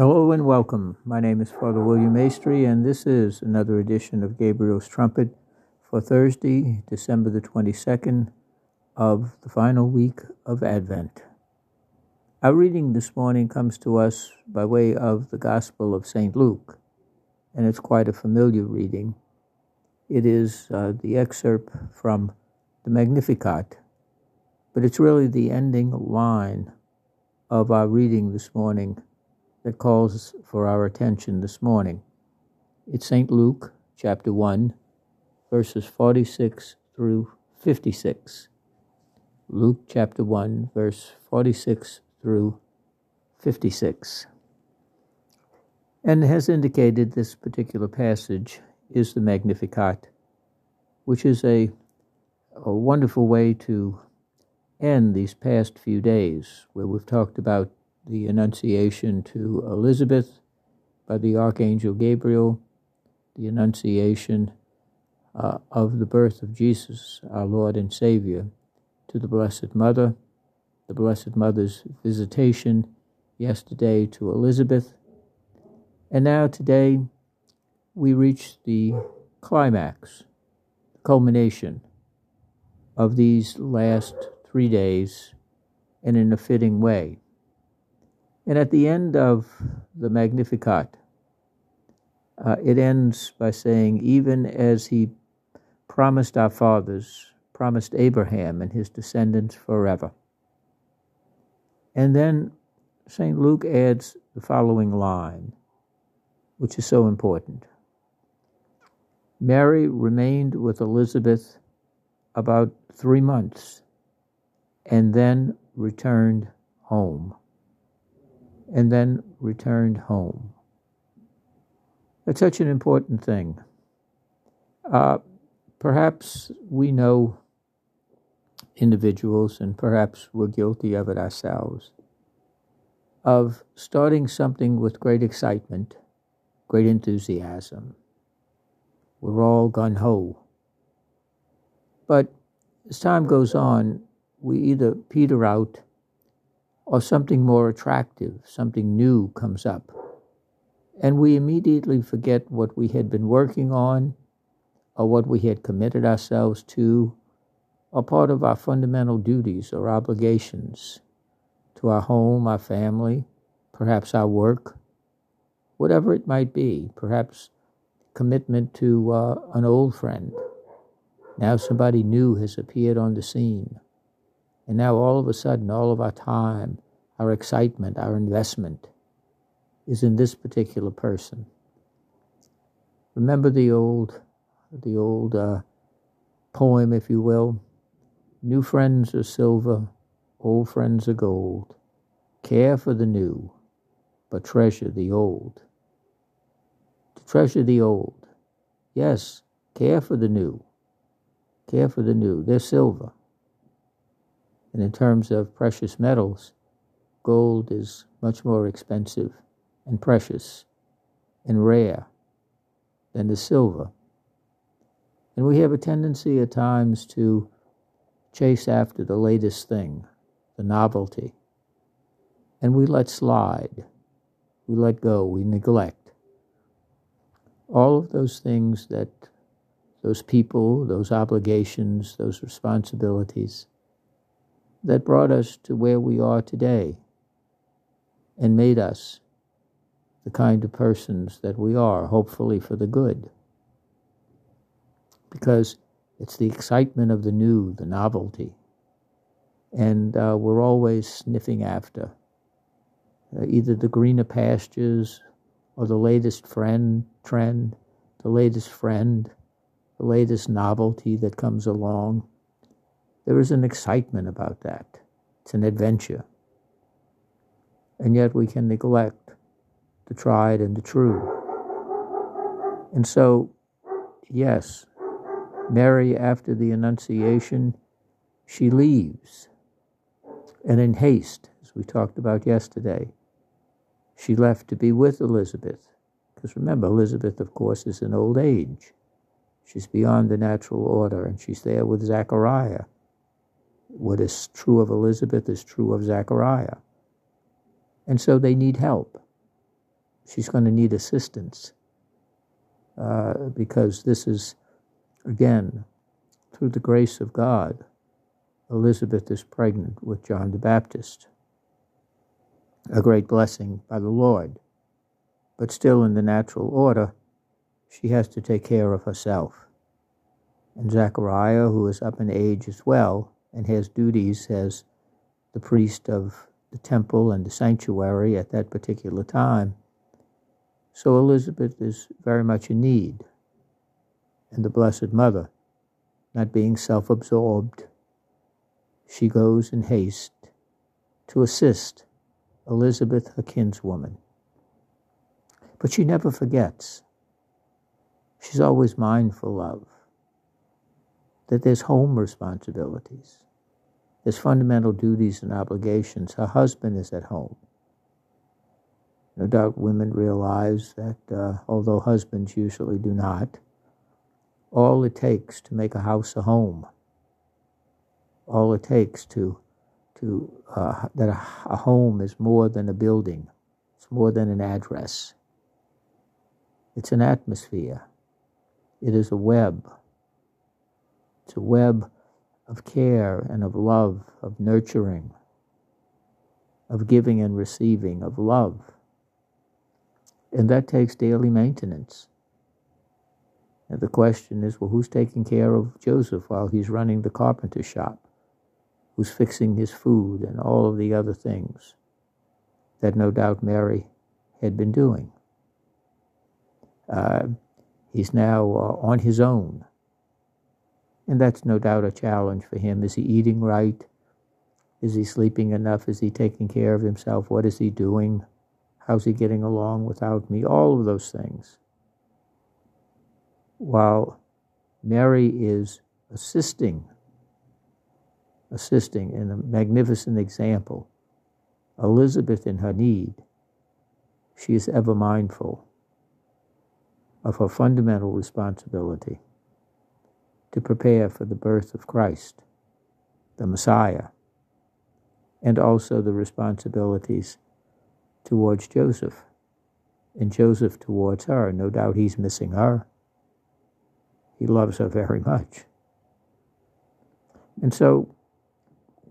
Hello and welcome. My name is Father William Maestri, and this is another edition of Gabriel's Trumpet for Thursday, December the 22nd of the final week of Advent. Our reading this morning comes to us by way of the Gospel of St. Luke, and it's quite a familiar reading. It is uh, the excerpt from the Magnificat, but it's really the ending line of our reading this morning that calls for our attention this morning. It's St. Luke chapter 1, verses 46 through 56. Luke chapter 1, verse 46 through 56. And has indicated this particular passage is the Magnificat, which is a, a wonderful way to end these past few days, where we've talked about the Annunciation to Elizabeth by the Archangel Gabriel, the Annunciation uh, of the birth of Jesus, our Lord and Savior, to the Blessed Mother, the Blessed Mother's visitation yesterday to Elizabeth, and now today we reach the climax, the culmination of these last three days and in a fitting way. And at the end of the Magnificat, uh, it ends by saying, even as he promised our fathers, promised Abraham and his descendants forever. And then St. Luke adds the following line, which is so important. Mary remained with Elizabeth about three months and then returned home and then returned home. That's such an important thing. Uh, perhaps we know individuals, and perhaps we're guilty of it ourselves, of starting something with great excitement, great enthusiasm. We're all gun ho. But as time goes on, we either peter out or something more attractive, something new comes up. And we immediately forget what we had been working on or what we had committed ourselves to or part of our fundamental duties or obligations to our home, our family, perhaps our work, whatever it might be, perhaps commitment to uh, an old friend. Now somebody new has appeared on the scene. And now all of a sudden, all of our time, our excitement, our investment is in this particular person. Remember the old, the old uh, poem, if you will. New friends are silver, old friends are gold. Care for the new, but treasure the old. To treasure the old, yes, care for the new. Care for the new. They're silver. And in terms of precious metals, gold is much more expensive and precious and rare than the silver. And we have a tendency at times to chase after the latest thing, the novelty. And we let slide, we let go, we neglect. All of those things that those people, those obligations, those responsibilities that brought us to where we are today and made us the kind of persons that we are, hopefully for the good. Because it's the excitement of the new, the novelty. And uh, we're always sniffing after uh, either the greener pastures or the latest friend trend, the latest friend, the latest novelty that comes along. There is an excitement about that. It's an adventure. And yet we can neglect the tried and the true. And so, yes, Mary, after the Annunciation, she leaves. And in haste, as we talked about yesterday, she left to be with Elizabeth. Because remember, Elizabeth, of course, is in old age. She's beyond the natural order, and she's there with Zachariah what is true of Elizabeth is true of Zachariah. And so they need help. she's going to need assistance uh, because this is, again, through the grace of God, Elizabeth is pregnant with John the Baptist. A great blessing by the Lord. But still, in the natural order, she has to take care of herself. And Zechariah, who is up in age as well and has duties as the priest of the temple and the sanctuary at that particular time, so Elizabeth is very much in need. And the Blessed Mother, not being self absorbed, she goes in haste to assist Elizabeth, her kinswoman. But she never forgets. She's always mindful of that there's home responsibilities, there's fundamental duties and obligations. Her husband is at home. No doubt women realize that uh, although husbands usually do not, all it takes to make a house a home, all it takes to, to uh, that a, a home is more than a building, it's more than an address, it's an atmosphere, it is a web. It's a web of care and of love, of nurturing, of giving and receiving, of love. And that takes daily maintenance. And the question is well, who's taking care of Joseph while he's running the carpenter shop? Who's fixing his food and all of the other things that no doubt Mary had been doing? Uh, he's now uh, on his own. And that's no doubt a challenge for him. Is he eating right? Is he sleeping enough? Is he taking care of himself? What is he doing? How's he getting along without me? All of those things. While Mary is assisting, assisting in a magnificent example, Elizabeth in her need, she is ever mindful of her fundamental responsibility to prepare for the birth of Christ, the Messiah, and also the responsibilities towards Joseph, and Joseph towards her. No doubt he's missing her. He loves her very much. And so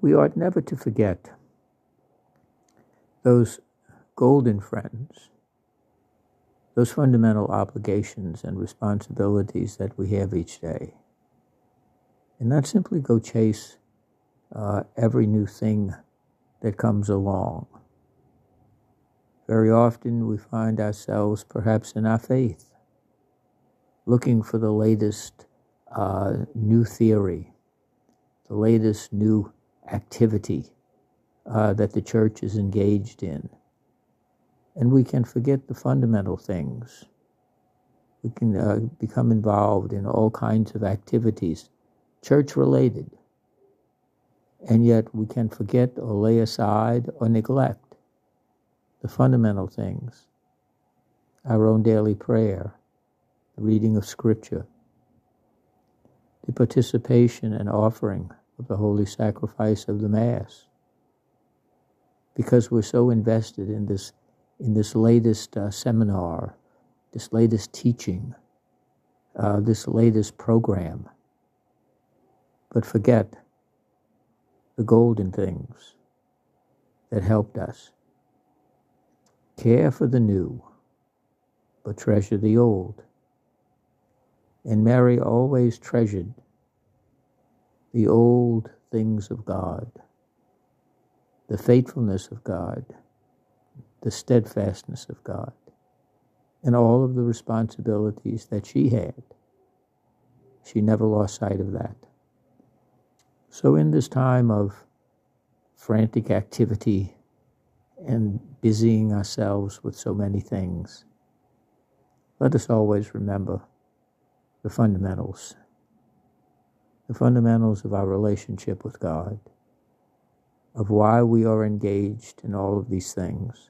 we ought never to forget those golden friends, those fundamental obligations and responsibilities that we have each day. And not simply go chase uh, every new thing that comes along very often we find ourselves, perhaps in our faith, looking for the latest uh, new theory, the latest new activity uh, that the church is engaged in. And we can forget the fundamental things. We can uh, become involved in all kinds of activities, church related. And yet we can forget or lay aside or neglect the fundamental things, our own daily prayer, the reading of Scripture, the participation and offering of the holy sacrifice of the Mass. Because we're so invested in this, in this latest uh, seminar, this latest teaching, uh, this latest program, but forget the golden things that helped us Care for the new, but treasure the old. And Mary always treasured the old things of God, the faithfulness of God, the steadfastness of God, and all of the responsibilities that she had. She never lost sight of that. So, in this time of frantic activity and busying ourselves with so many things, let us always remember the fundamentals, the fundamentals of our relationship with God, of why we are engaged in all of these things.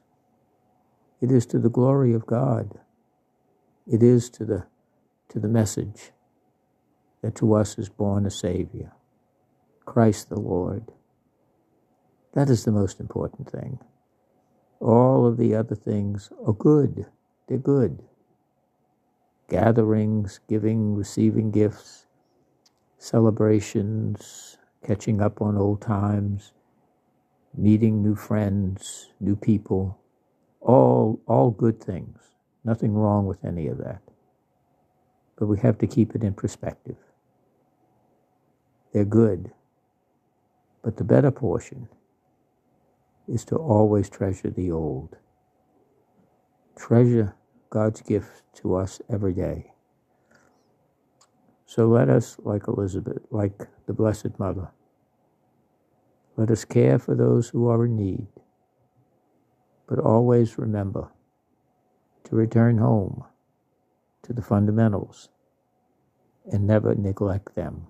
It is to the glory of God. It is to the, to the message that to us is born a Savior, Christ the Lord. That is the most important thing. All of the other things are good They're good. Gatherings, giving, receiving gifts, celebrations, catching up on old times, meeting new friends, new people, all, all good things. Nothing wrong with any of that. But we have to keep it in perspective. They're good. But the better portion is to always treasure the old. Treasure God's gift to us every day. So let us, like Elizabeth, like the Blessed Mother, let us care for those who are in need, but always remember to return home to the fundamentals and never neglect them.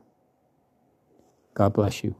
God bless you.